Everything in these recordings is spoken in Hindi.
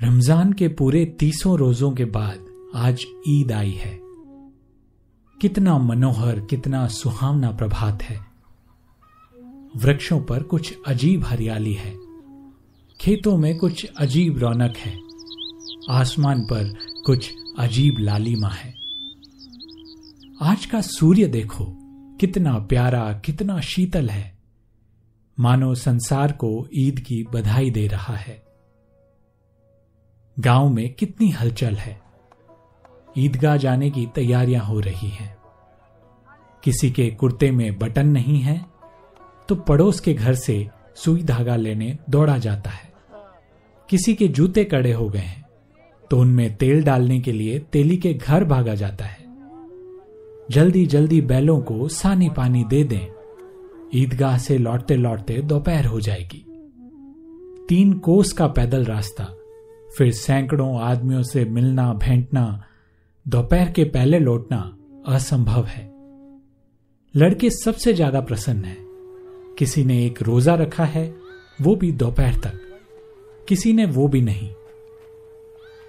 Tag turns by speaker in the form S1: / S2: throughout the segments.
S1: रमजान के पूरे तीसों रोजों के बाद आज ईद आई है कितना मनोहर कितना सुहावना प्रभात है वृक्षों पर कुछ अजीब हरियाली है खेतों में कुछ अजीब रौनक है आसमान पर कुछ अजीब लालिमा है आज का सूर्य देखो कितना प्यारा कितना शीतल है मानो संसार को ईद की बधाई दे रहा है गांव में कितनी हलचल है ईदगाह जाने की तैयारियां हो रही हैं किसी के कुर्ते में बटन नहीं है तो पड़ोस के घर से सुई धागा लेने दौड़ा जाता है किसी के जूते कड़े हो गए हैं तो उनमें तेल डालने के लिए तेली के घर भागा जाता है जल्दी जल्दी बैलों को सानी पानी दे दें ईदगाह से लौटते लौटते दोपहर हो जाएगी तीन कोस का पैदल रास्ता फिर सैकड़ों आदमियों से मिलना भेंटना दोपहर के पहले लौटना असंभव है लड़के सबसे ज्यादा प्रसन्न है किसी ने एक रोजा रखा है वो भी दोपहर तक किसी ने वो भी नहीं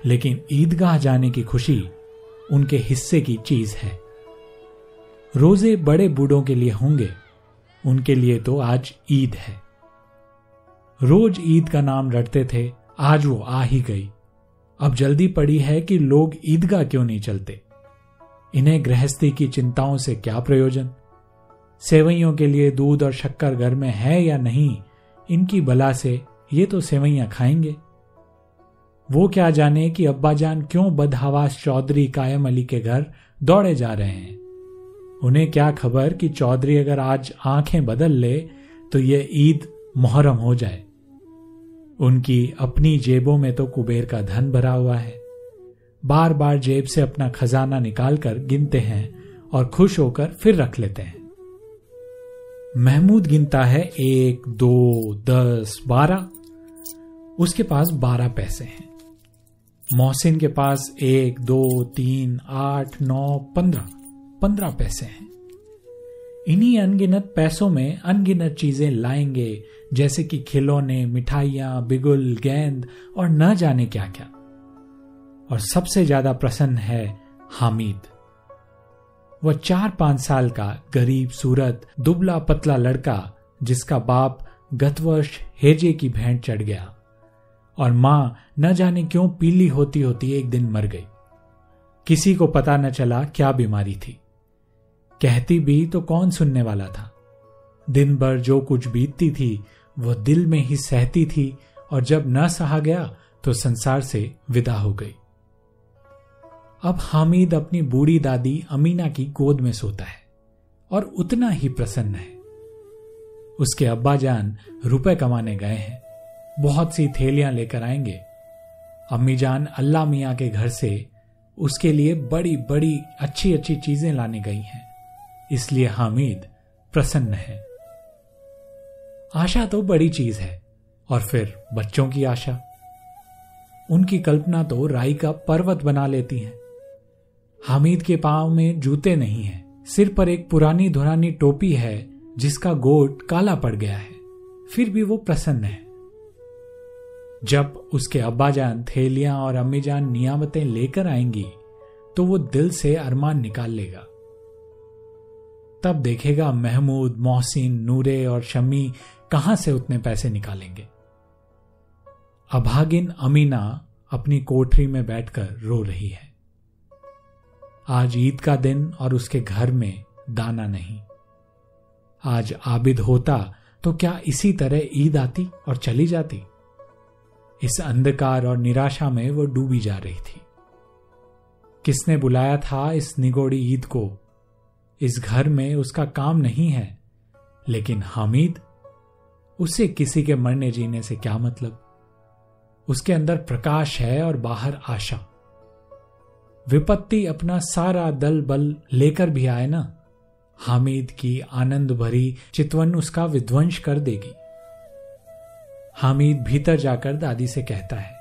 S1: लेकिन ईदगाह जाने की खुशी उनके हिस्से की चीज है रोजे बड़े बूढ़ों के लिए होंगे उनके लिए तो आज ईद है रोज ईद का नाम रटते थे आज वो आ ही गई अब जल्दी पड़ी है कि लोग ईदगाह क्यों नहीं चलते इन्हें गृहस्थी की चिंताओं से क्या प्रयोजन सेवैयों के लिए दूध और शक्कर घर में है या नहीं इनकी बला से ये तो सेवैयां खाएंगे वो क्या जाने कि अब्बाजान क्यों बदहवास चौधरी कायम अली के घर दौड़े जा रहे हैं उन्हें क्या खबर कि चौधरी अगर आज आंखें बदल ले तो ये ईद मुहर्रम हो जाए उनकी अपनी जेबों में तो कुबेर का धन भरा हुआ है बार बार जेब से अपना खजाना निकालकर गिनते हैं और खुश होकर फिर रख लेते हैं महमूद गिनता है एक दो दस बारह उसके पास बारह पैसे हैं मोहसिन के पास एक दो तीन आठ नौ पंद्रह पंद्रह पैसे हैं इन्हीं अनगिनत पैसों में अनगिनत चीजें लाएंगे जैसे कि खिलौने मिठाइयां बिगुल गेंद और न जाने क्या क्या और सबसे ज्यादा प्रसन्न है हामिद वह चार पांच साल का गरीब सूरत दुबला पतला लड़का जिसका बाप गत वर्ष हेजे की भेंट चढ़ गया और मां न जाने क्यों पीली होती होती एक दिन मर गई किसी को पता न चला क्या बीमारी थी कहती भी तो कौन सुनने वाला था दिन भर जो कुछ बीतती थी वो दिल में ही सहती थी और जब न सहा गया तो संसार से विदा हो गई अब हामिद अपनी बूढ़ी दादी अमीना की गोद में सोता है और उतना ही प्रसन्न है उसके अब्बा जान रुपए कमाने गए हैं बहुत सी थैलियां लेकर आएंगे अम्मी जान अल्लाह मियाँ के घर से उसके लिए बड़ी बड़ी अच्छी अच्छी चीजें लाने गई हैं इसलिए हामिद प्रसन्न है आशा तो बड़ी चीज है और फिर बच्चों की आशा उनकी कल्पना तो राई का पर्वत बना लेती है हामिद के पांव में जूते नहीं है सिर पर एक पुरानी धुरानी टोपी है जिसका गोट काला पड़ गया है फिर भी वो प्रसन्न है जब उसके अब्बाजान थैलियां और अम्मीजान नियामतें लेकर आएंगी तो वो दिल से अरमान निकाल लेगा तब देखेगा महमूद मोहसिन नूरे और शमी कहां से उतने पैसे निकालेंगे अभागिन अमीना अपनी कोठरी में बैठकर रो रही है आज ईद का दिन और उसके घर में दाना नहीं आज आबिद होता तो क्या इसी तरह ईद आती और चली जाती इस अंधकार और निराशा में वो डूबी जा रही थी किसने बुलाया था इस निगोड़ी ईद को इस घर में उसका काम नहीं है लेकिन हामिद उसे किसी के मरने जीने से क्या मतलब उसके अंदर प्रकाश है और बाहर आशा विपत्ति अपना सारा दल बल लेकर भी आए ना हामिद की आनंद भरी चितवन उसका विध्वंस कर देगी हामिद भीतर जाकर दादी से कहता है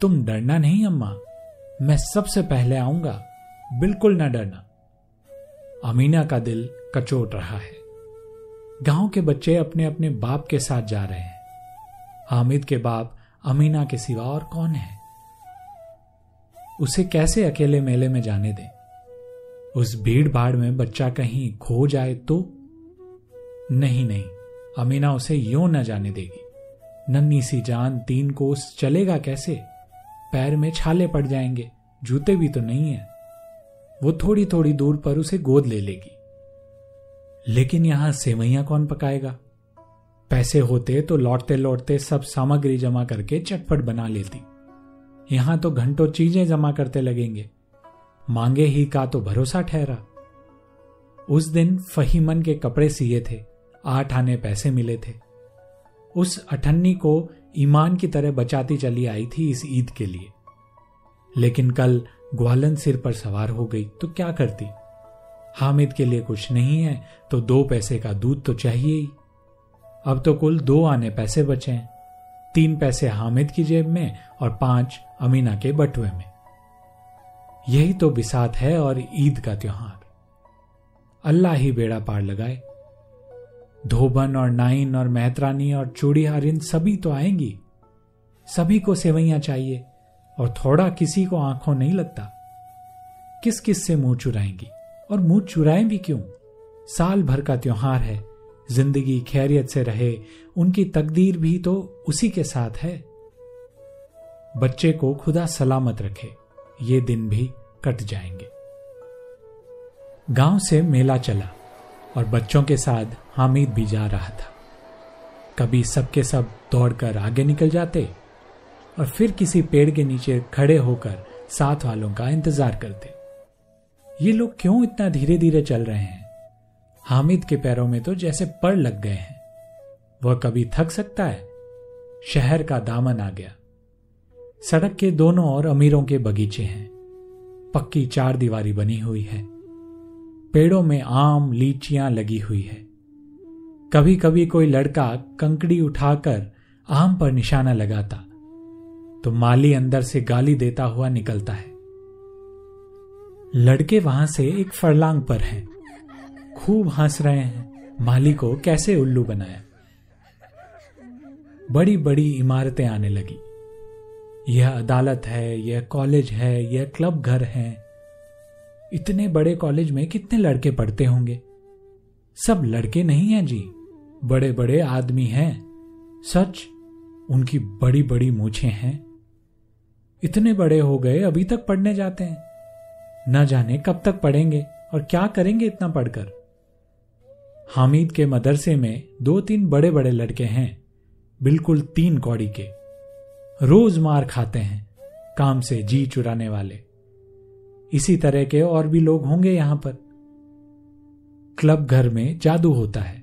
S1: तुम डरना नहीं अम्मा मैं सबसे पहले आऊंगा बिल्कुल ना डरना अमीना का दिल कचोट रहा है गांव के बच्चे अपने अपने बाप के साथ जा रहे हैं हामिद के बाप अमीना के सिवा और कौन है उसे कैसे अकेले मेले में जाने दे उस भीड़ भाड़ में बच्चा कहीं खो जाए तो नहीं नहीं अमीना उसे यो न जाने देगी नन्ही सी जान तीन कोस चलेगा कैसे पैर में छाले पड़ जाएंगे जूते भी तो नहीं है वो थोड़ी थोड़ी दूर पर उसे गोद ले लेगी लेकिन यहां सेवैया कौन पकाएगा पैसे होते तो लौटते लौटते सब सामग्री जमा करके चटपट बना लेती यहां तो घंटों चीजें जमा करते लगेंगे मांगे ही का तो भरोसा ठहरा उस दिन फहीमन के कपड़े सिए थे आठ आने पैसे मिले थे उस अठन्नी को ईमान की तरह बचाती चली आई थी इस ईद के लिए लेकिन कल ग्वालन सिर पर सवार हो गई तो क्या करती हामिद के लिए कुछ नहीं है तो दो पैसे का दूध तो चाहिए ही अब तो कुल दो आने पैसे बचे हैं तीन पैसे हामिद की जेब में और पांच अमीना के बटुए में यही तो बिसात है और ईद का त्योहार अल्लाह ही बेड़ा पार लगाए धोबन और नाइन और मेहतरानी और चूड़ी इन सभी तो आएंगी सभी को सेवैयां चाहिए और थोड़ा किसी को आंखों नहीं लगता किस किस से मुंह चुराएंगी और मुंह चुराए भी क्यों साल भर का त्योहार है जिंदगी खैरियत से रहे उनकी तकदीर भी तो उसी के साथ है बच्चे को खुदा सलामत रखे ये दिन भी कट जाएंगे गांव से मेला चला और बच्चों के साथ हामिद भी जा रहा था कभी सबके सब दौड़कर आगे निकल जाते और फिर किसी पेड़ के नीचे खड़े होकर साथ वालों का इंतजार करते ये लोग क्यों इतना धीरे धीरे चल रहे हैं हामिद के पैरों में तो जैसे पड़ लग गए हैं वह कभी थक सकता है शहर का दामन आ गया सड़क के दोनों ओर अमीरों के बगीचे हैं पक्की चार दीवारी बनी हुई है पेड़ों में आम लीचियां लगी हुई है कभी कभी कोई लड़का कंकड़ी उठाकर आम पर निशाना लगाता तो माली अंदर से गाली देता हुआ निकलता है लड़के वहां से एक फरलांग पर हैं खूब हंस रहे हैं माली को कैसे उल्लू बनाया बड़ी बड़ी इमारतें आने लगी यह अदालत है यह कॉलेज है यह क्लब घर है इतने बड़े कॉलेज में कितने लड़के पढ़ते होंगे सब लड़के नहीं हैं जी बड़े बड़े आदमी हैं सच उनकी बड़ी बड़ी मूछें हैं इतने बड़े हो गए अभी तक पढ़ने जाते हैं न जाने कब तक पढ़ेंगे और क्या करेंगे इतना पढ़कर हामिद के मदरसे में दो तीन बड़े बड़े लड़के हैं बिल्कुल तीन कौड़ी के रोज मार खाते हैं काम से जी चुराने वाले इसी तरह के और भी लोग होंगे यहां पर क्लब घर में जादू होता है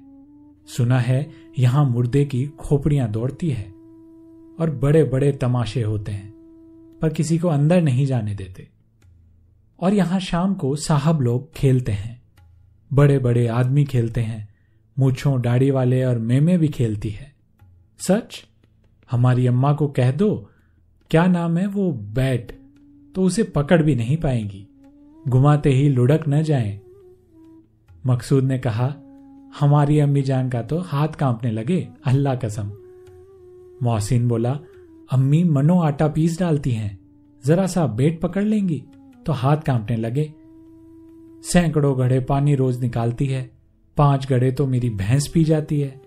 S1: सुना है यहां मुर्दे की खोपड़ियां दौड़ती है और बड़े बड़े तमाशे होते हैं पर किसी को अंदर नहीं जाने देते और यहां शाम को साहब लोग खेलते हैं बड़े बड़े आदमी खेलते हैं मूछों दाढ़ी वाले और मेमे भी खेलती है सच हमारी अम्मा को कह दो क्या नाम है वो बैट तो उसे पकड़ भी नहीं पाएंगी घुमाते ही लुढ़क न जाए मकसूद ने कहा हमारी अम्मी जान का तो हाथ कांपने लगे अल्लाह कसम मोहसिन बोला अम्मी मनो आटा पीस डालती हैं जरा सा बेट पकड़ लेंगी तो हाथ कांपने लगे सैकड़ों घड़े पानी रोज निकालती है पांच घड़े तो मेरी भैंस पी जाती है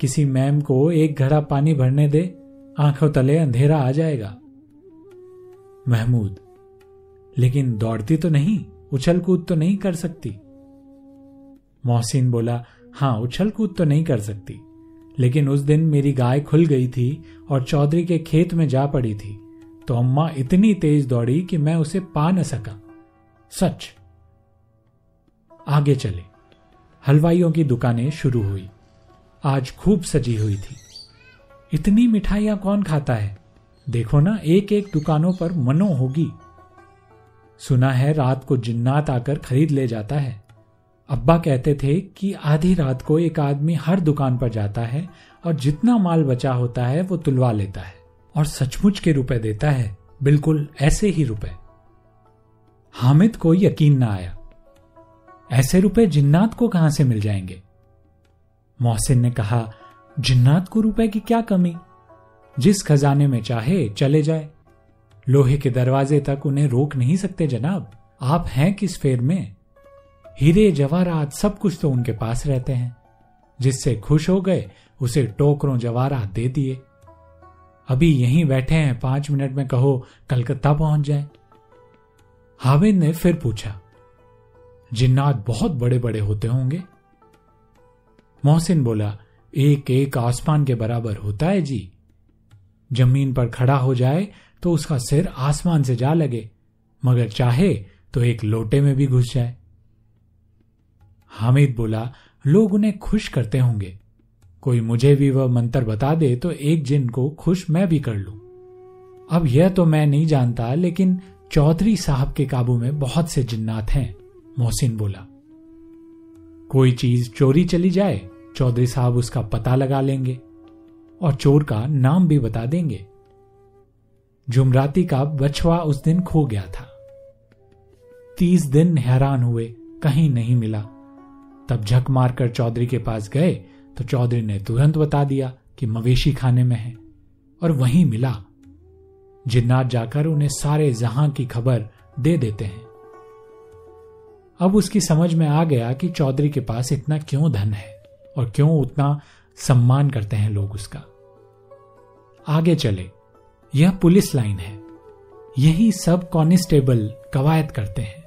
S1: किसी मैम को एक घड़ा पानी भरने दे आंखों तले अंधेरा आ जाएगा महमूद लेकिन दौड़ती तो नहीं उछल कूद तो नहीं कर सकती मोहसिन बोला हां उछल कूद तो नहीं कर सकती लेकिन उस दिन मेरी गाय खुल गई थी और चौधरी के खेत में जा पड़ी थी तो अम्मा इतनी तेज दौड़ी कि मैं उसे पा न सका सच आगे चले हलवाइयों की दुकानें शुरू हुई आज खूब सजी हुई थी इतनी मिठाइयां कौन खाता है देखो ना एक एक दुकानों पर मनो होगी सुना है रात को जिन्नात आकर खरीद ले जाता है अब्बा कहते थे कि आधी रात को एक आदमी हर दुकान पर जाता है और जितना माल बचा होता है वो तुलवा लेता है और सचमुच के रुपए देता है बिल्कुल ऐसे ही रुपए हामिद को यकीन ना आया ऐसे रुपए जिन्नात को कहां से मिल जाएंगे मोहसिन ने कहा जिन्नात को रुपए की क्या कमी जिस खजाने में चाहे चले जाए लोहे के दरवाजे तक उन्हें रोक नहीं सकते जनाब आप हैं किस फेर में हीरे जवाहरात सब कुछ तो उनके पास रहते हैं जिससे खुश हो गए उसे टोकरों जवाहरात दे दिए अभी यहीं बैठे हैं पांच मिनट में कहो कलकत्ता पहुंच जाए हामिद ने फिर पूछा जिन्नात बहुत बड़े बड़े होते होंगे मोहसिन बोला एक एक आसमान के बराबर होता है जी जमीन पर खड़ा हो जाए तो उसका सिर आसमान से जा लगे मगर चाहे तो एक लोटे में भी घुस जाए हामिद बोला लोग उन्हें खुश करते होंगे कोई मुझे भी वह मंत्र बता दे तो एक जिन को खुश मैं भी कर लू अब यह तो मैं नहीं जानता लेकिन चौधरी साहब के काबू में बहुत से जिन्नात हैं मोहसिन बोला कोई चीज चोरी चली जाए चौधरी साहब उसका पता लगा लेंगे और चोर का नाम भी बता देंगे जुमराती का बछवा उस दिन खो गया था तीस दिन हैरान हुए कहीं नहीं मिला तब झक मारकर चौधरी के पास गए तो चौधरी ने तुरंत बता दिया कि मवेशी खाने में है और वहीं मिला जिन्नात जाकर उन्हें सारे जहां की खबर दे देते हैं अब उसकी समझ में आ गया कि चौधरी के पास इतना क्यों धन है और क्यों उतना सम्मान करते हैं लोग उसका आगे चले यह पुलिस लाइन है यही सब कॉन्स्टेबल कवायद करते हैं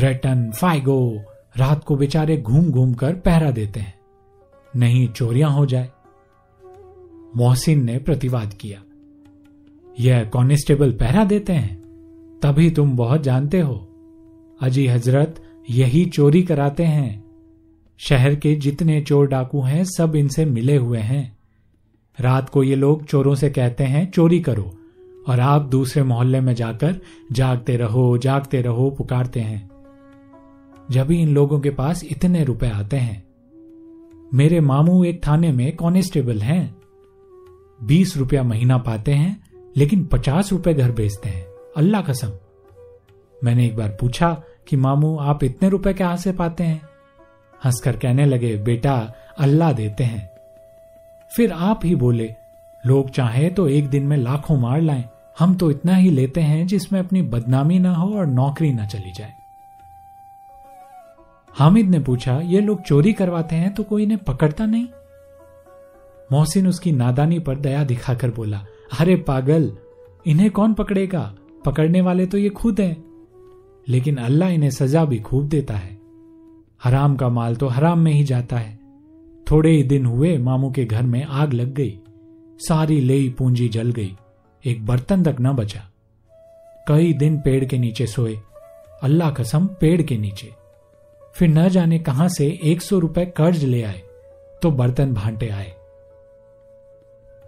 S1: रेटन फाइगो रात को बेचारे घूम घूम कर पहरा देते हैं नहीं चोरियां हो जाए मोहसिन ने प्रतिवाद किया यह कॉन्स्टेबल पहरा देते हैं तभी तुम बहुत जानते हो अजी हजरत यही चोरी कराते हैं शहर के जितने चोर डाकू हैं सब इनसे मिले हुए हैं रात को ये लोग चोरों से कहते हैं चोरी करो और आप दूसरे मोहल्ले में जाकर जागते रहो जागते रहो पुकारते हैं जब ही इन लोगों के पास इतने रुपए आते हैं मेरे मामू एक थाने में कॉन्स्टेबल हैं बीस रुपया महीना पाते हैं लेकिन पचास रुपए घर बेचते हैं अल्लाह कसम मैंने एक बार पूछा कि मामू आप इतने रुपए कहां से पाते हैं हंसकर कहने लगे बेटा अल्लाह देते हैं फिर आप ही बोले लोग चाहे तो एक दिन में लाखों मार लाएं हम तो इतना ही लेते हैं जिसमें अपनी बदनामी ना हो और नौकरी ना चली जाए हामिद ने पूछा ये लोग चोरी करवाते हैं तो कोई इन्हें पकड़ता नहीं मोहसिन उसकी नादानी पर दया दिखाकर बोला अरे पागल इन्हें कौन पकड़ेगा पकड़ने वाले तो ये खुद हैं लेकिन अल्लाह इन्हें सजा भी खूब देता है हराम का माल तो हराम में ही जाता है थोड़े ही दिन हुए मामू के घर में आग लग गई सारी लेई पूंजी जल गई एक बर्तन तक न बचा कई दिन पेड़ के नीचे सोए अल्लाह कसम पेड़ के नीचे फिर न जाने कहां से एक सौ रुपए कर्ज ले आए तो बर्तन भांटे आए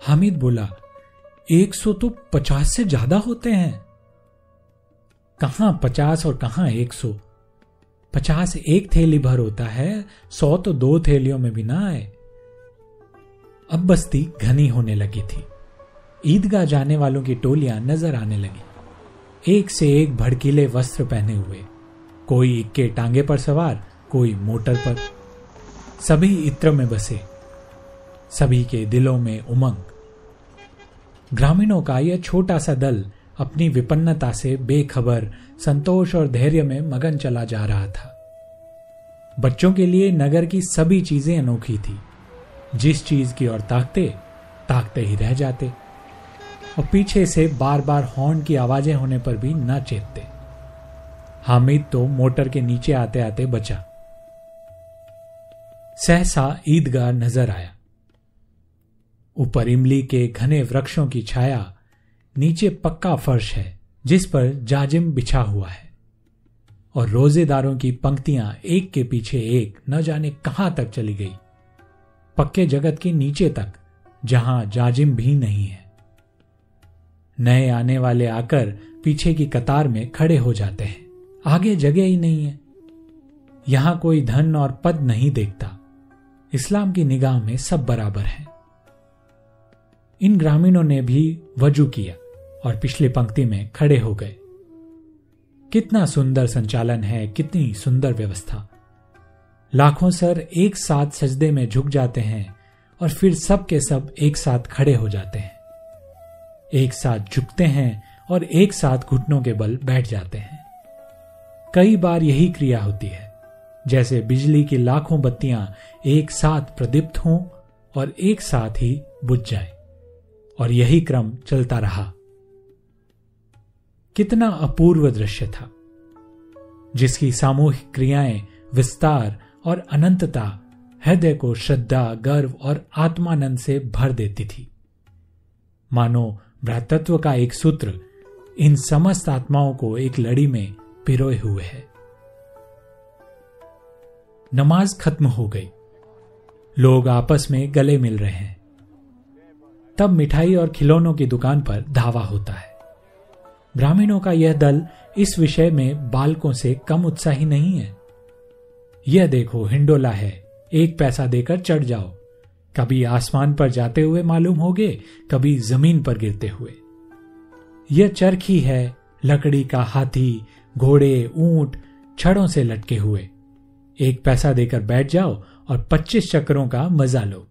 S1: हामिद बोला एक सौ तो पचास से ज्यादा होते हैं कहां पचास और कहां एक सौ पचास एक थैली भर होता है सौ तो दो थैलियों में भी ना आए अब बस्ती घनी होने लगी थी ईदगाह जाने वालों की टोलियां नजर आने लगी एक से एक भड़कीले वस्त्र पहने हुए कोई इक्के टांगे पर सवार कोई मोटर पर सभी इत्र में बसे सभी के दिलों में उमंग ग्रामीणों का यह छोटा सा दल अपनी विपन्नता से बेखबर संतोष और धैर्य में मगन चला जा रहा था बच्चों के लिए नगर की सभी चीजें अनोखी थी जिस चीज की ओर ताकते ताकते ही रह जाते और पीछे से बार बार हॉर्न की आवाजें होने पर भी न चेतते हामिद तो मोटर के नीचे आते आते बचा सहसा ईदगाह नजर आया ऊपर इमली के घने वृक्षों की छाया नीचे पक्का फर्श है जिस पर जाजिम बिछा हुआ है और रोजेदारों की पंक्तियां एक के पीछे एक न जाने कहां तक चली गई पक्के जगत के नीचे तक जहां जाजिम भी नहीं है नए आने वाले आकर पीछे की कतार में खड़े हो जाते हैं आगे जगह ही नहीं है यहां कोई धन और पद नहीं देखता इस्लाम की निगाह में सब बराबर है इन ग्रामीणों ने भी वजू किया और पिछली पंक्ति में खड़े हो गए कितना सुंदर संचालन है कितनी सुंदर व्यवस्था लाखों सर एक साथ सजदे में झुक जाते हैं और फिर सब के सब एक साथ खड़े हो जाते हैं एक साथ झुकते हैं और एक साथ घुटनों के बल बैठ जाते हैं कई बार यही क्रिया होती है जैसे बिजली की लाखों बत्तियां एक साथ प्रदीप्त हों और एक साथ ही बुझ जाए और यही क्रम चलता रहा कितना अपूर्व दृश्य था जिसकी सामूहिक क्रियाएं विस्तार और अनंतता हृदय को श्रद्धा गर्व और आत्मानंद से भर देती थी मानो भ्रातत्व का एक सूत्र इन समस्त आत्माओं को एक लड़ी में पिरोए हुए है नमाज खत्म हो गई लोग आपस में गले मिल रहे हैं तब मिठाई और खिलौनों की दुकान पर धावा होता है ग्रामीणों का यह दल इस विषय में बालकों से कम उत्साही नहीं है यह देखो हिंडोला है एक पैसा देकर चढ़ जाओ कभी आसमान पर जाते हुए मालूम होगे कभी जमीन पर गिरते हुए यह चरखी है लकड़ी का हाथी घोड़े ऊंट छड़ों से लटके हुए एक पैसा देकर बैठ जाओ और पच्चीस चक्करों का मजा लो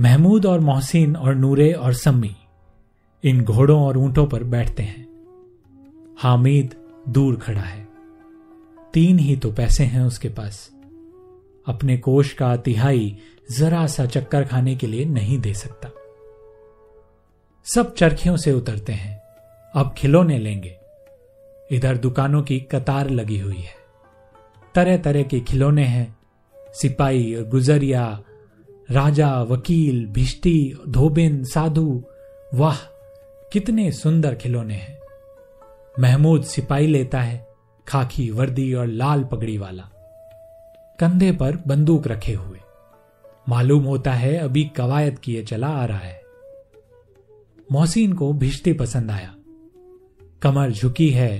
S1: महमूद और मोहसिन और नूरे और सम्मी इन घोड़ों और ऊंटों पर बैठते हैं हामिद दूर खड़ा है तीन ही तो पैसे हैं उसके पास अपने कोष का तिहाई जरा सा चक्कर खाने के लिए नहीं दे सकता सब चरखियों से उतरते हैं अब खिलौने लेंगे इधर दुकानों की कतार लगी हुई है तरह तरह के खिलौने हैं सिपाही और गुजरिया राजा वकील भिष्टी धोबिन साधु वाह कितने सुंदर खिलौने हैं महमूद सिपाही लेता है खाकी वर्दी और लाल पगड़ी वाला कंधे पर बंदूक रखे हुए मालूम होता है अभी कवायद किए चला आ रहा है मोहसिन को भिष्टी पसंद आया कमर झुकी है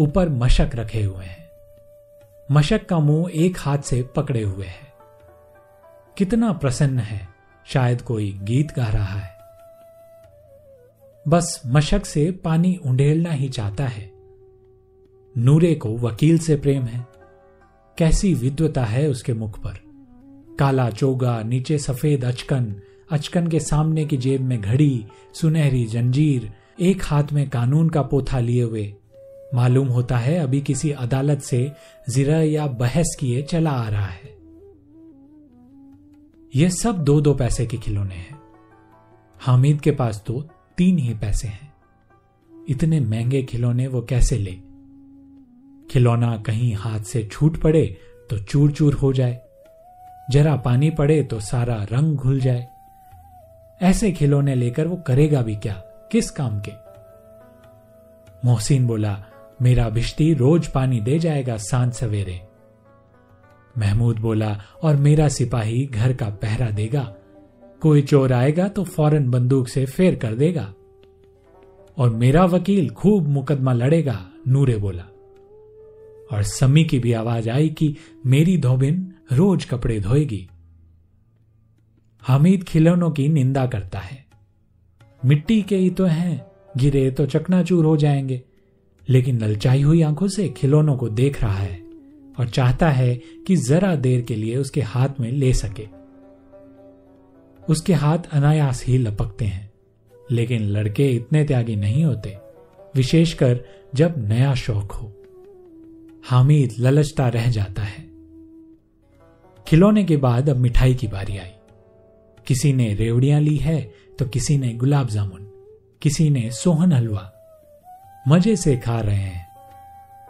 S1: ऊपर मशक रखे हुए हैं मशक का मुंह एक हाथ से पकड़े हुए है कितना प्रसन्न है शायद कोई गीत गा रहा है बस मशक से पानी उंडेलना ही चाहता है नूरे को वकील से प्रेम है कैसी विद्वता है उसके मुख पर काला चोगा नीचे सफेद अचकन अचकन के सामने की जेब में घड़ी सुनहरी जंजीर एक हाथ में कानून का पोथा लिए हुए मालूम होता है अभी किसी अदालत से जिरा या बहस किए चला आ रहा है ये सब दो दो पैसे के खिलौने हैं हामिद के पास तो तीन ही पैसे हैं इतने महंगे खिलौने वो कैसे ले खिलौना कहीं हाथ से छूट पड़े तो चूर चूर हो जाए जरा पानी पड़े तो सारा रंग घुल जाए ऐसे खिलौने लेकर वो करेगा भी क्या किस काम के मोहसिन बोला मेरा भिश्ती रोज पानी दे जाएगा सांझ सवेरे महमूद बोला और मेरा सिपाही घर का पहरा देगा कोई चोर आएगा तो फौरन बंदूक से फेर कर देगा और मेरा वकील खूब मुकदमा लड़ेगा नूरे बोला और समी की भी आवाज आई कि मेरी धोबिन रोज कपड़े धोएगी हामिद खिलौनों की निंदा करता है मिट्टी के ही तो हैं गिरे तो चकनाचूर हो जाएंगे लेकिन ललचाई हुई आंखों से खिलौनों को देख रहा है और चाहता है कि जरा देर के लिए उसके हाथ में ले सके उसके हाथ अनायास ही लपकते हैं लेकिन लड़के इतने त्यागी नहीं होते विशेषकर जब नया शौक हो हामिद ललचता रह जाता है खिलौने के बाद अब मिठाई की बारी आई किसी ने रेवड़ियां ली है तो किसी ने गुलाब जामुन किसी ने सोहन हलवा मजे से खा रहे हैं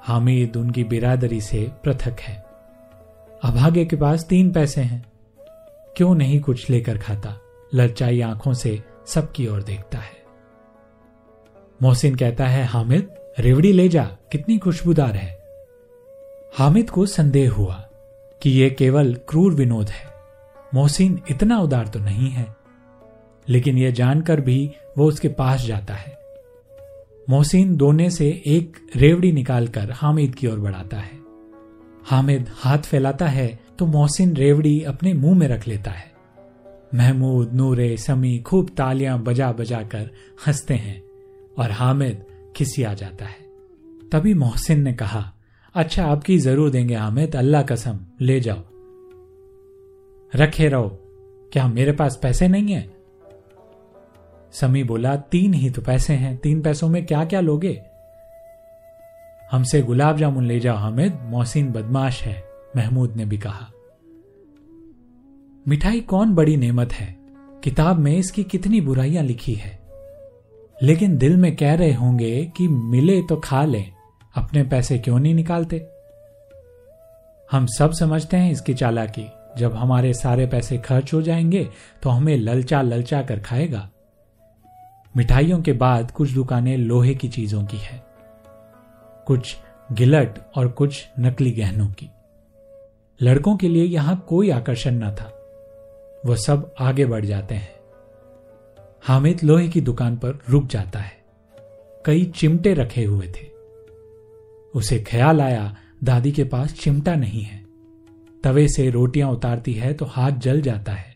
S1: हामिद उनकी बिरादरी से पृथक है अभागे के पास तीन पैसे हैं क्यों नहीं कुछ लेकर खाता ललचाई आंखों से सबकी ओर देखता है मोहसिन कहता है हामिद रेवड़ी ले जा कितनी खुशबूदार है हामिद को संदेह हुआ कि यह केवल क्रूर विनोद है मोहसिन इतना उदार तो नहीं है लेकिन यह जानकर भी वो उसके पास जाता है मोहसिन दोने से एक रेवड़ी निकालकर हामिद की ओर बढ़ाता है हामिद हाथ फैलाता है तो मोहसिन रेवड़ी अपने मुंह में रख लेता है महमूद नूरे समी खूब तालियां बजा बजा कर हंसते हैं और हामिद खिसी आ जाता है तभी मोहसिन ने कहा अच्छा आपकी जरूर देंगे हामिद अल्लाह कसम ले जाओ रखे रहो क्या मेरे पास पैसे नहीं है समी बोला तीन ही तो पैसे हैं तीन पैसों में क्या क्या लोगे हमसे गुलाब जामुन ले जाओ हामिद मोहसिन बदमाश है महमूद ने भी कहा मिठाई कौन बड़ी नेमत है किताब में इसकी कितनी बुराइयां लिखी है लेकिन दिल में कह रहे होंगे कि मिले तो खा ले अपने पैसे क्यों नहीं निकालते हम सब समझते हैं इसकी चालाकी जब हमारे सारे पैसे खर्च हो जाएंगे तो हमें ललचा ललचा कर खाएगा मिठाइयों के बाद कुछ दुकानें लोहे की चीजों की है कुछ गिलट और कुछ नकली गहनों की लड़कों के लिए यहां कोई आकर्षण न था वह सब आगे बढ़ जाते हैं हामिद लोहे की दुकान पर रुक जाता है कई चिमटे रखे हुए थे उसे ख्याल आया दादी के पास चिमटा नहीं है तवे से रोटियां उतारती है तो हाथ जल जाता है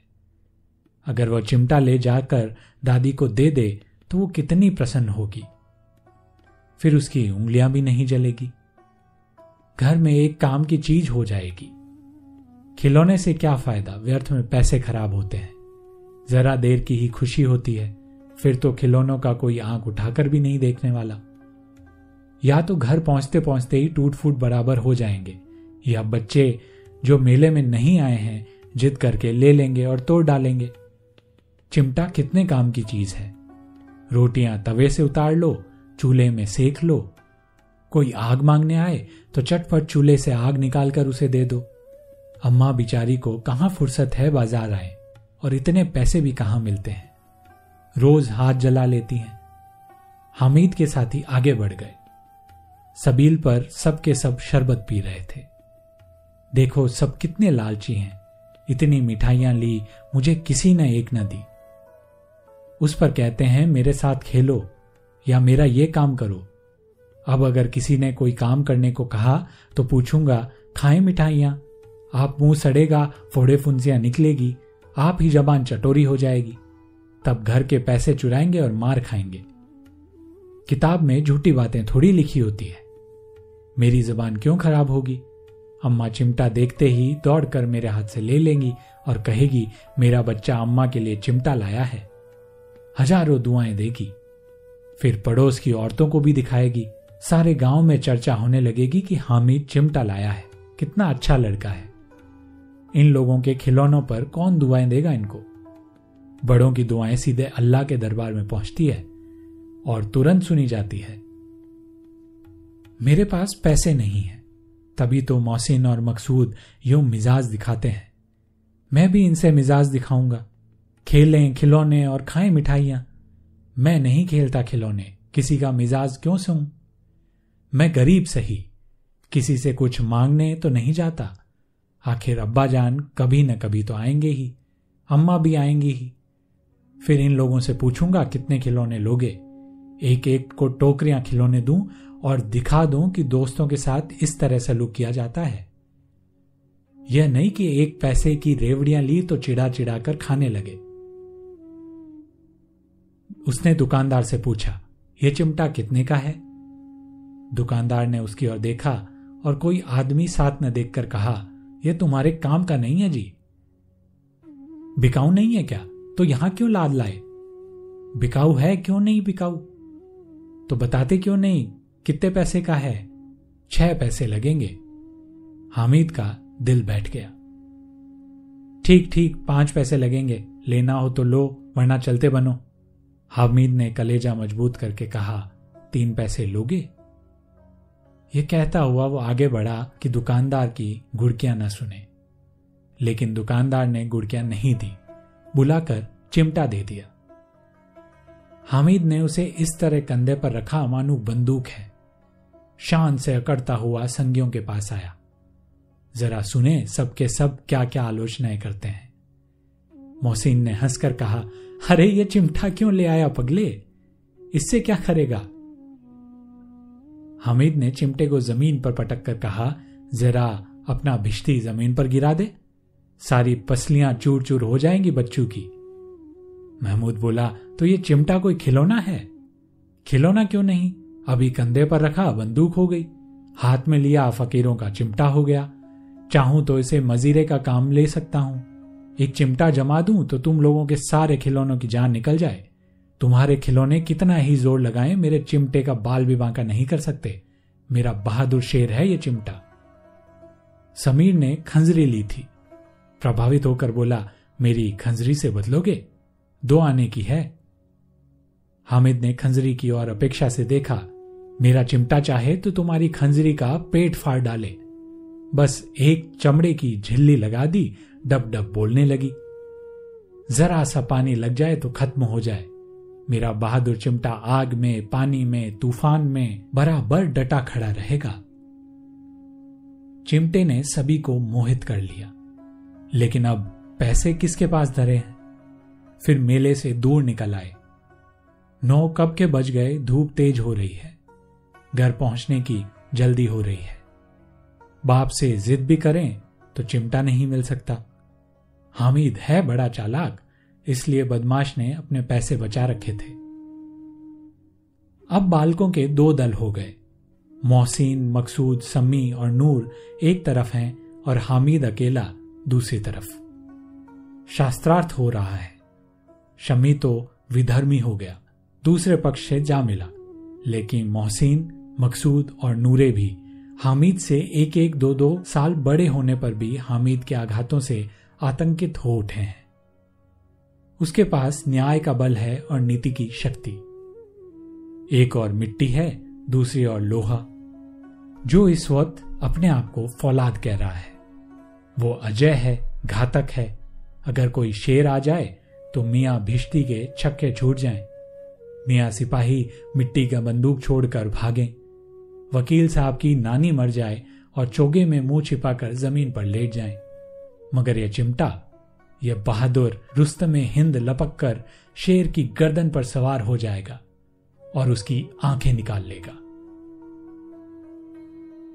S1: अगर वह चिमटा ले जाकर दादी को दे दे तो वो कितनी प्रसन्न होगी फिर उसकी उंगलियां भी नहीं जलेगी घर में एक काम की चीज हो जाएगी खिलौने से क्या फायदा व्यर्थ में पैसे खराब होते हैं जरा देर की ही खुशी होती है फिर तो खिलौनों का कोई आंख उठाकर भी नहीं देखने वाला या तो घर पहुंचते पहुंचते ही टूट फूट बराबर हो जाएंगे या बच्चे जो मेले में नहीं आए हैं जिद करके ले लेंगे और तोड़ डालेंगे चिमटा कितने काम की चीज है रोटियां तवे से उतार लो चूल्हे में सेक लो कोई आग मांगने आए तो चटपट चूल्हे से आग निकालकर उसे दे दो अम्मा बिचारी को कहाँ फुर्सत है बाजार आए और इतने पैसे भी कहा मिलते हैं रोज हाथ जला लेती हैं हामिद के साथी आगे बढ़ गए सबील पर सबके सब शरबत पी रहे थे देखो सब कितने लालची हैं इतनी मिठाइयां ली मुझे किसी ने एक न दी उस पर कहते हैं मेरे साथ खेलो या मेरा ये काम करो अब अगर किसी ने कोई काम करने को कहा तो पूछूंगा खाएं मिठाइयां आप मुंह सड़ेगा फोड़े फुंसियां निकलेगी आप ही जबान चटोरी हो जाएगी तब घर के पैसे चुराएंगे और मार खाएंगे किताब में झूठी बातें थोड़ी लिखी होती है मेरी जबान क्यों खराब होगी अम्मा चिमटा देखते ही दौड़कर मेरे हाथ से ले लेंगी और कहेगी मेरा बच्चा अम्मा के लिए चिमटा लाया है हजारों दुआएं देगी फिर पड़ोस की औरतों को भी दिखाएगी सारे गांव में चर्चा होने लगेगी कि हामिद चिमटा लाया है कितना अच्छा लड़का है इन लोगों के खिलौनों पर कौन दुआएं देगा इनको बड़ों की दुआएं सीधे अल्लाह के दरबार में पहुंचती है और तुरंत सुनी जाती है मेरे पास पैसे नहीं है तभी तो मोहसिन और मकसूद यूं मिजाज दिखाते हैं मैं भी इनसे मिजाज दिखाऊंगा खेलें खिलौने और खाएं मिठाइयां मैं नहीं खेलता खिलौने किसी का मिजाज क्यों सुन मैं गरीब सही किसी से कुछ मांगने तो नहीं जाता आखिर अब्बा जान कभी न कभी तो आएंगे ही अम्मा भी आएंगी ही फिर इन लोगों से पूछूंगा कितने खिलौने लोगे एक एक को टोकरियां खिलौने दूं और दिखा दूं कि दोस्तों के साथ इस तरह सलूक किया जाता है यह नहीं कि एक पैसे की रेवड़ियां ली तो चिड़ा चिड़ा कर खाने लगे उसने दुकानदार से पूछा यह चिमटा कितने का है दुकानदार ने उसकी ओर देखा और कोई आदमी साथ न देखकर कहा यह तुम्हारे काम का नहीं है जी बिकाऊ नहीं है क्या तो यहां क्यों लाद लाए बिकाऊ है क्यों नहीं बिकाऊ तो बताते क्यों नहीं कितने पैसे का है छह पैसे लगेंगे हामिद का दिल बैठ गया ठीक ठीक पांच पैसे लगेंगे लेना हो तो लो वरना चलते बनो हामिद ने कलेजा मजबूत करके कहा तीन पैसे लोगे ये कहता हुआ वो आगे बढ़ा कि दुकानदार की घुड़कियां न सुने लेकिन दुकानदार ने घुड़कियां नहीं दी बुलाकर चिमटा दे दिया हामिद ने उसे इस तरह कंधे पर रखा मानो बंदूक है शान से अकड़ता हुआ संगियों के पास आया जरा सुने सबके सब क्या क्या आलोचनाएं करते हैं मोहसिन ने हंसकर कहा अरे ये चिमटा क्यों ले आया पगले इससे क्या करेगा हमीद ने चिमटे को जमीन पर पटक कर कहा जरा अपना भिश्ती जमीन पर गिरा दे सारी पसलियां चूर चूर हो जाएंगी बच्चू की महमूद बोला तो ये चिमटा कोई खिलौना है खिलौना क्यों नहीं अभी कंधे पर रखा बंदूक हो गई हाथ में लिया फकीरों का चिमटा हो गया चाहूं तो इसे मजीरे का काम ले सकता हूं एक चिमटा जमा दूं तो तुम लोगों के सारे खिलौनों की जान निकल जाए तुम्हारे खिलौने कितना ही जोर लगाएं मेरे चिमटे का बाल भी बांका नहीं कर सकते मेरा बहादुर शेर है ये चिमटा समीर ने खंजरी ली थी प्रभावित होकर बोला मेरी खंजरी से बदलोगे दो आने की है हामिद ने खंजरी की ओर अपेक्षा से देखा मेरा चिमटा चाहे तो तुम्हारी खंजरी का पेट फाड़ डाले बस एक चमड़े की झिल्ली लगा दी डब डब बोलने लगी जरा सा पानी लग जाए तो खत्म हो जाए मेरा बहादुर चिमटा आग में पानी में तूफान में बराबर डटा खड़ा रहेगा चिमटे ने सभी को मोहित कर लिया लेकिन अब पैसे किसके पास धरे हैं फिर मेले से दूर निकल आए नौ कब के बज गए धूप तेज हो रही है घर पहुंचने की जल्दी हो रही है बाप से जिद भी करें तो चिमटा नहीं मिल सकता हामिद है बड़ा चालाक इसलिए बदमाश ने अपने पैसे बचा रखे थे अब बालकों के दो दल हो गए मोहसिन मकसूद सम्मी और नूर एक तरफ हैं और हामिद अकेला दूसरी तरफ शास्त्रार्थ हो रहा है शमी तो विधर्मी हो गया दूसरे पक्ष से जा मिला लेकिन मोहसिन मकसूद और नूरे भी हामिद से एक एक दो दो साल बड़े होने पर भी हामिद के आघातों से आतंकित हो उठे हैं उसके पास न्याय का बल है और नीति की शक्ति एक और मिट्टी है दूसरी और लोहा जो इस वक्त अपने आप को फौलाद कह रहा है वो अजय है घातक है अगर कोई शेर आ जाए तो मियाँ भिश्ती के छक्के छूट जाएं। मियाँ सिपाही मिट्टी का बंदूक छोड़कर भागें वकील साहब की नानी मर जाए और चोगे में मुंह छिपाकर जमीन पर लेट जाए मगर यह चिमटा यह बहादुर रुस्त में हिंद लपक कर शेर की गर्दन पर सवार हो जाएगा और उसकी आंखें निकाल लेगा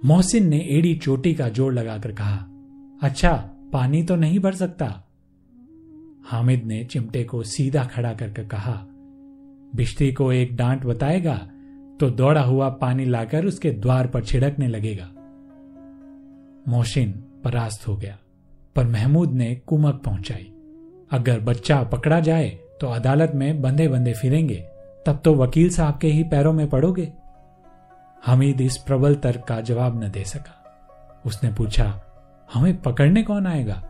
S1: मोहसिन ने एड़ी चोटी का जोर लगाकर कहा अच्छा पानी तो नहीं भर सकता हामिद ने चिमटे को सीधा खड़ा करके कहा बिश्ती को एक डांट बताएगा तो दौड़ा हुआ पानी लाकर उसके द्वार पर छिड़कने लगेगा मोहसिन परास्त हो गया पर महमूद ने कुमक पहुंचाई अगर बच्चा पकड़ा जाए तो अदालत में बंधे बंधे फिरेंगे तब तो वकील साहब के ही पैरों में पड़ोगे हमीद इस प्रबल तर्क का जवाब न दे सका उसने पूछा हमें पकड़ने कौन आएगा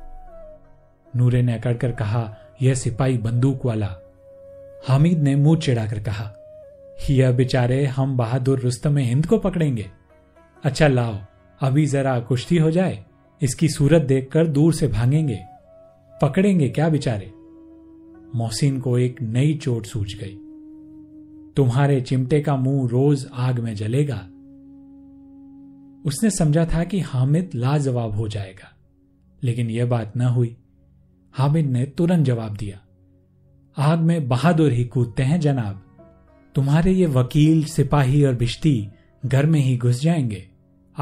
S1: नूरे ने अकड़कर कहा यह सिपाही बंदूक वाला हामिद ने मुंह चिड़ाकर कहा यह बेचारे हम बहादुर रुस्तम हिंद को पकड़ेंगे अच्छा लाओ अभी जरा कुश्ती हो जाए इसकी सूरत देखकर दूर से भागेंगे पकड़ेंगे क्या बेचारे मोहसिन को एक नई चोट सूझ गई तुम्हारे चिमटे का मुंह रोज आग में जलेगा उसने समझा था कि हामिद लाजवाब हो जाएगा लेकिन यह बात न हुई हामिद ने तुरंत जवाब दिया आग में बहादुर ही कूदते हैं जनाब तुम्हारे ये वकील सिपाही और बिश्ती घर में ही घुस जाएंगे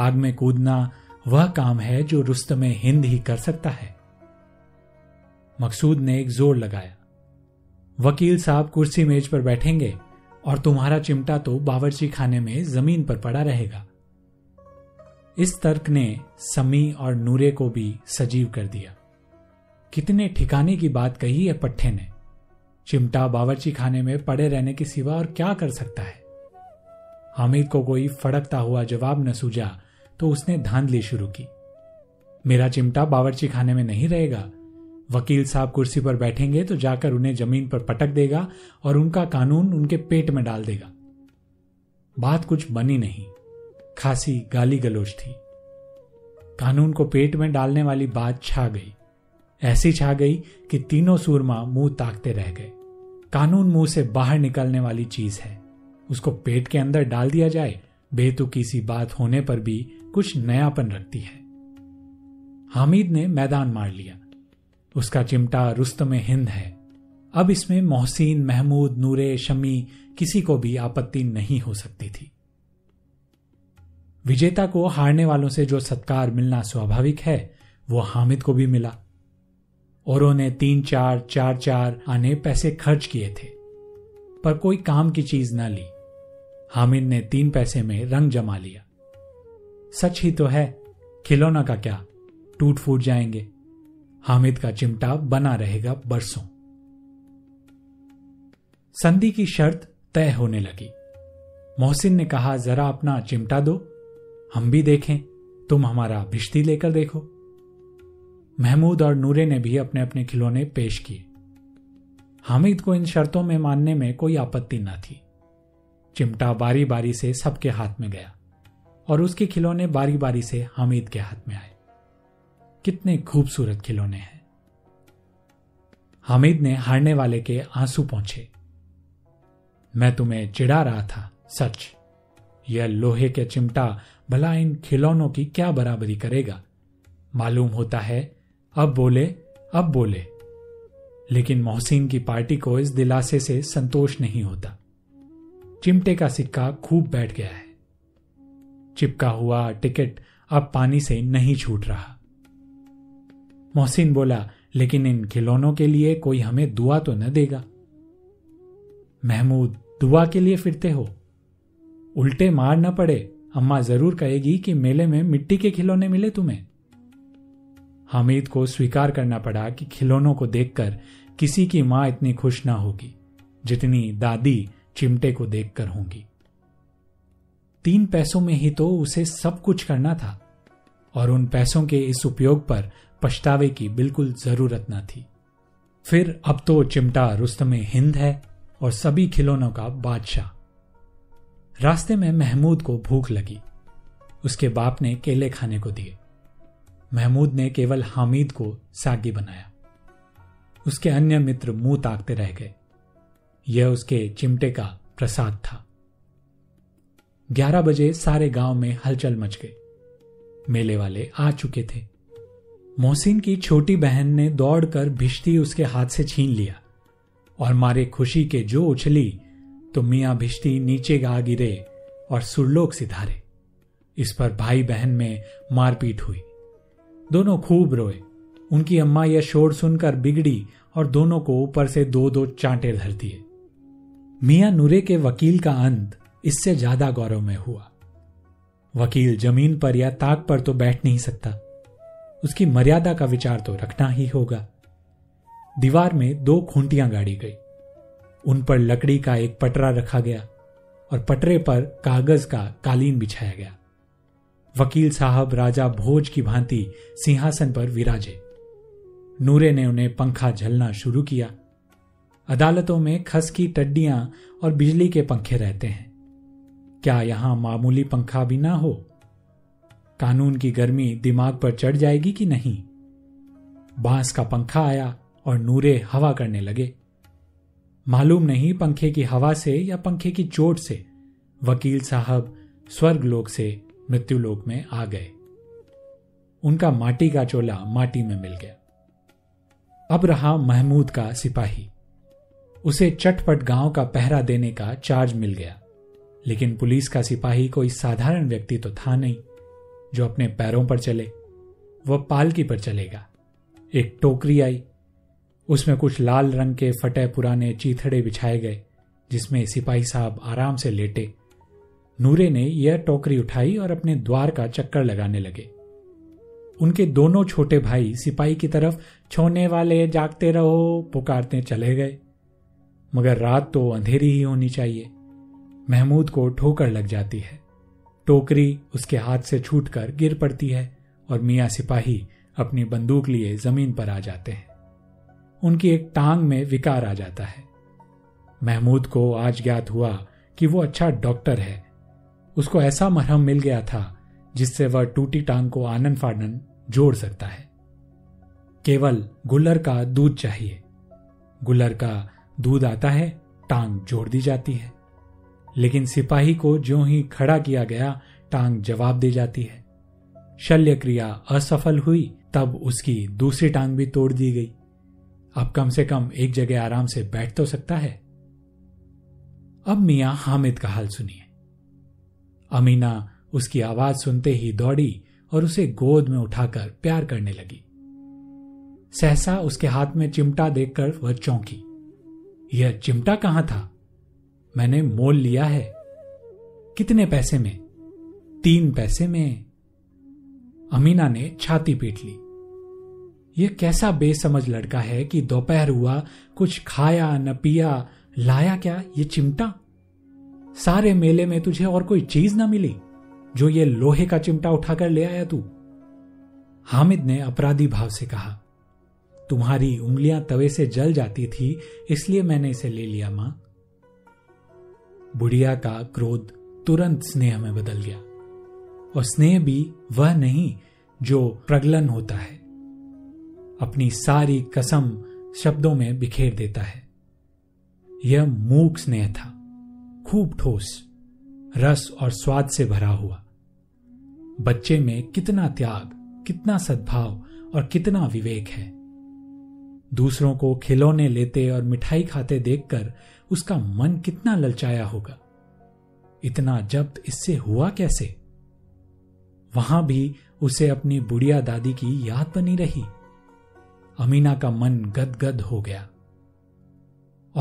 S1: आग में कूदना वह काम है जो रुस्त में हिंद ही कर सकता है मकसूद ने एक जोर लगाया वकील साहब कुर्सी मेज पर बैठेंगे और तुम्हारा चिमटा तो बावर्ची खाने में जमीन पर पड़ा रहेगा इस तर्क ने समी और नूरे को भी सजीव कर दिया कितने ठिकाने की बात कही है पट्टे ने चिमटा बावरची खाने में पड़े रहने के सिवा और क्या कर सकता है हामिद को कोई फड़कता हुआ जवाब न सूझा तो उसने धांधली शुरू की मेरा चिमटा बावरची खाने में नहीं रहेगा वकील साहब कुर्सी पर बैठेंगे तो जाकर उन्हें जमीन पर पटक देगा और उनका कानून उनके पेट में डाल देगा बात कुछ बनी नहीं खासी गाली गलोच थी कानून को पेट में डालने वाली बात छा गई ऐसी छा गई कि तीनों सूरमा मुंह ताकते रह गए कानून मुंह से बाहर निकलने वाली चीज है उसको पेट के अंदर डाल दिया जाए बेतुकी सी बात होने पर भी कुछ नयापन रखती है हामिद ने मैदान मार लिया उसका चिमटा रुस्त में हिंद है अब इसमें मोहसिन महमूद नूरे शमी किसी को भी आपत्ति नहीं हो सकती थी विजेता को हारने वालों से जो सत्कार मिलना स्वाभाविक है वो हामिद को भी मिला और उन्हें तीन चार चार चार आने पैसे खर्च किए थे पर कोई काम की चीज ना ली हामिद ने तीन पैसे में रंग जमा लिया सच ही तो है खिलौना का क्या टूट फूट जाएंगे हामिद का चिमटा बना रहेगा बरसों संधि की शर्त तय होने लगी मोहसिन ने कहा जरा अपना चिमटा दो हम भी देखें तुम हमारा भिश्ती लेकर देखो महमूद और नूरे ने भी अपने अपने खिलौने पेश किए हामिद को इन शर्तों में मानने में कोई आपत्ति न थी चिमटा बारी बारी से सबके हाथ में गया और उसके खिलौने बारी बारी से हामिद के हाथ में आए कितने खूबसूरत खिलौने हैं हामिद ने हारने वाले के आंसू पहुंचे मैं तुम्हें चिढ़ा रहा था सच यह लोहे के चिमटा भला इन खिलौनों की क्या बराबरी करेगा मालूम होता है अब बोले अब बोले लेकिन मोहसिन की पार्टी को इस दिलासे से संतोष नहीं होता चिमटे का सिक्का खूब बैठ गया है चिपका हुआ टिकट अब पानी से नहीं छूट रहा मोहसिन बोला लेकिन इन खिलौनों के लिए कोई हमें दुआ तो न देगा महमूद दुआ के लिए फिरते हो उल्टे मार न पड़े अम्मा जरूर कहेगी कि मेले में मिट्टी के खिलौने मिले तुम्हें हामिद को स्वीकार करना पड़ा कि खिलौनों को देखकर किसी की मां इतनी खुश ना होगी जितनी दादी चिमटे को देखकर होंगी तीन पैसों में ही तो उसे सब कुछ करना था और उन पैसों के इस उपयोग पर पछतावे की बिल्कुल जरूरत ना थी फिर अब तो चिमटा रुस्तम हिंद है और सभी खिलौनों का बादशाह रास्ते में महमूद को भूख लगी उसके बाप ने केले खाने को दिए महमूद ने केवल हामिद को सागी बनाया उसके अन्य मित्र मुंह ताकते रह गए यह उसके चिमटे का प्रसाद था ग्यारह बजे सारे गांव में हलचल मच गई मेले वाले आ चुके थे मोहसिन की छोटी बहन ने दौड़कर भिश्ती उसके हाथ से छीन लिया और मारे खुशी के जो उछली तो मियाँ भिश्ती नीचे गा गिरे और सुरलोक सिधारे इस पर भाई बहन में मारपीट हुई दोनों खूब रोए उनकी अम्मा यह शोर सुनकर बिगड़ी और दोनों को ऊपर से दो दो चांटे धर दिए मियाँ नूरे के वकील का अंत इससे ज्यादा गौरव में हुआ वकील जमीन पर या ताक पर तो बैठ नहीं सकता उसकी मर्यादा का विचार तो रखना ही होगा दीवार में दो खूंटियां गाड़ी गई उन पर लकड़ी का एक पटरा रखा गया और पटरे पर कागज का कालीन बिछाया गया वकील साहब राजा भोज की भांति सिंहासन पर विराजे नूरे ने उन्हें पंखा झलना शुरू किया अदालतों में खस की टड्डियां और बिजली के पंखे रहते हैं क्या यहां मामूली पंखा भी ना हो कानून की गर्मी दिमाग पर चढ़ जाएगी कि नहीं बांस का पंखा आया और नूरे हवा करने लगे मालूम नहीं पंखे की हवा से या पंखे की चोट से वकील साहब स्वर्गलोक से मृत्युलोक में आ गए उनका माटी का चोला माटी में मिल गया अब रहा महमूद का सिपाही उसे चटपट गांव का पहरा देने का चार्ज मिल गया लेकिन पुलिस का सिपाही कोई साधारण व्यक्ति तो था नहीं जो अपने पैरों पर चले वह पालकी पर चलेगा एक टोकरी आई उसमें कुछ लाल रंग के फटे पुराने चीथड़े बिछाए गए जिसमें सिपाही साहब आराम से लेटे नूरे ने यह टोकरी उठाई और अपने द्वार का चक्कर लगाने लगे उनके दोनों छोटे भाई सिपाही की तरफ छोने वाले जागते रहो पुकारते चले गए मगर रात तो अंधेरी ही होनी चाहिए महमूद को ठोकर लग जाती है टोकरी उसके हाथ से छूटकर गिर पड़ती है और मियाँ सिपाही अपनी बंदूक लिए जमीन पर आ जाते हैं उनकी एक टांग में विकार आ जाता है महमूद को आज ज्ञात हुआ कि वो अच्छा डॉक्टर है उसको ऐसा मरहम मिल गया था जिससे वह टूटी टांग को आनन फानन जोड़ सकता है केवल गुल्लर का दूध चाहिए गुल्लर का दूध आता है टांग जोड़ दी जाती है लेकिन सिपाही को जो ही खड़ा किया गया टांग जवाब दे जाती है शल्य क्रिया असफल हुई तब उसकी दूसरी टांग भी तोड़ दी गई अब कम से कम एक जगह आराम से बैठ तो सकता है अब मियां हामिद का हाल सुनिए अमीना उसकी आवाज सुनते ही दौड़ी और उसे गोद में उठाकर प्यार करने लगी सहसा उसके हाथ में चिमटा देखकर वह चौंकी यह चिमटा कहां था मैंने मोल लिया है कितने पैसे में तीन पैसे में अमीना ने छाती पीट ली यह कैसा बेसमझ लड़का है कि दोपहर हुआ कुछ खाया न पिया लाया क्या ये चिमटा सारे मेले में तुझे और कोई चीज ना मिली जो ये लोहे का चिमटा उठाकर ले आया तू हामिद ने अपराधी भाव से कहा तुम्हारी उंगलियां तवे से जल जाती थी इसलिए मैंने इसे ले लिया मां बुढ़िया का क्रोध तुरंत स्नेह में बदल गया और स्नेह भी वह नहीं जो प्रगलन होता है अपनी सारी कसम शब्दों में बिखेर देता है यह मूक स्नेह था खूब ठोस रस और स्वाद से भरा हुआ बच्चे में कितना त्याग कितना सद्भाव और कितना विवेक है दूसरों को खिलौने लेते और मिठाई खाते देखकर उसका मन कितना ललचाया होगा इतना जब्त इससे हुआ कैसे वहां भी उसे अपनी बुढ़िया दादी की याद बनी रही अमीना का मन गदगद हो गया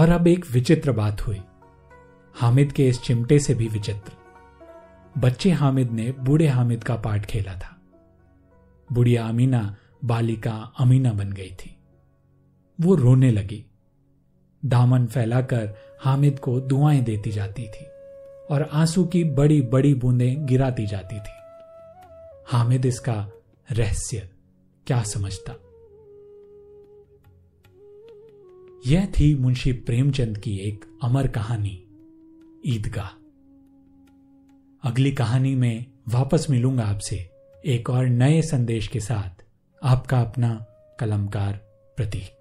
S1: और अब एक विचित्र बात हुई हामिद के इस चिमटे से भी विचित्र बच्चे हामिद ने बूढ़े हामिद का पाठ खेला था बुढ़िया अमीना बालिका अमीना बन गई थी वो रोने लगी दामन फैलाकर हामिद को दुआएं देती जाती थी और आंसू की बड़ी बड़ी बूंदें गिराती जाती थी हामिद इसका रहस्य क्या समझता यह थी मुंशी प्रेमचंद की एक अमर कहानी ईदगाह अगली कहानी में वापस मिलूंगा आपसे एक और नए संदेश के साथ आपका अपना कलमकार प्रतीक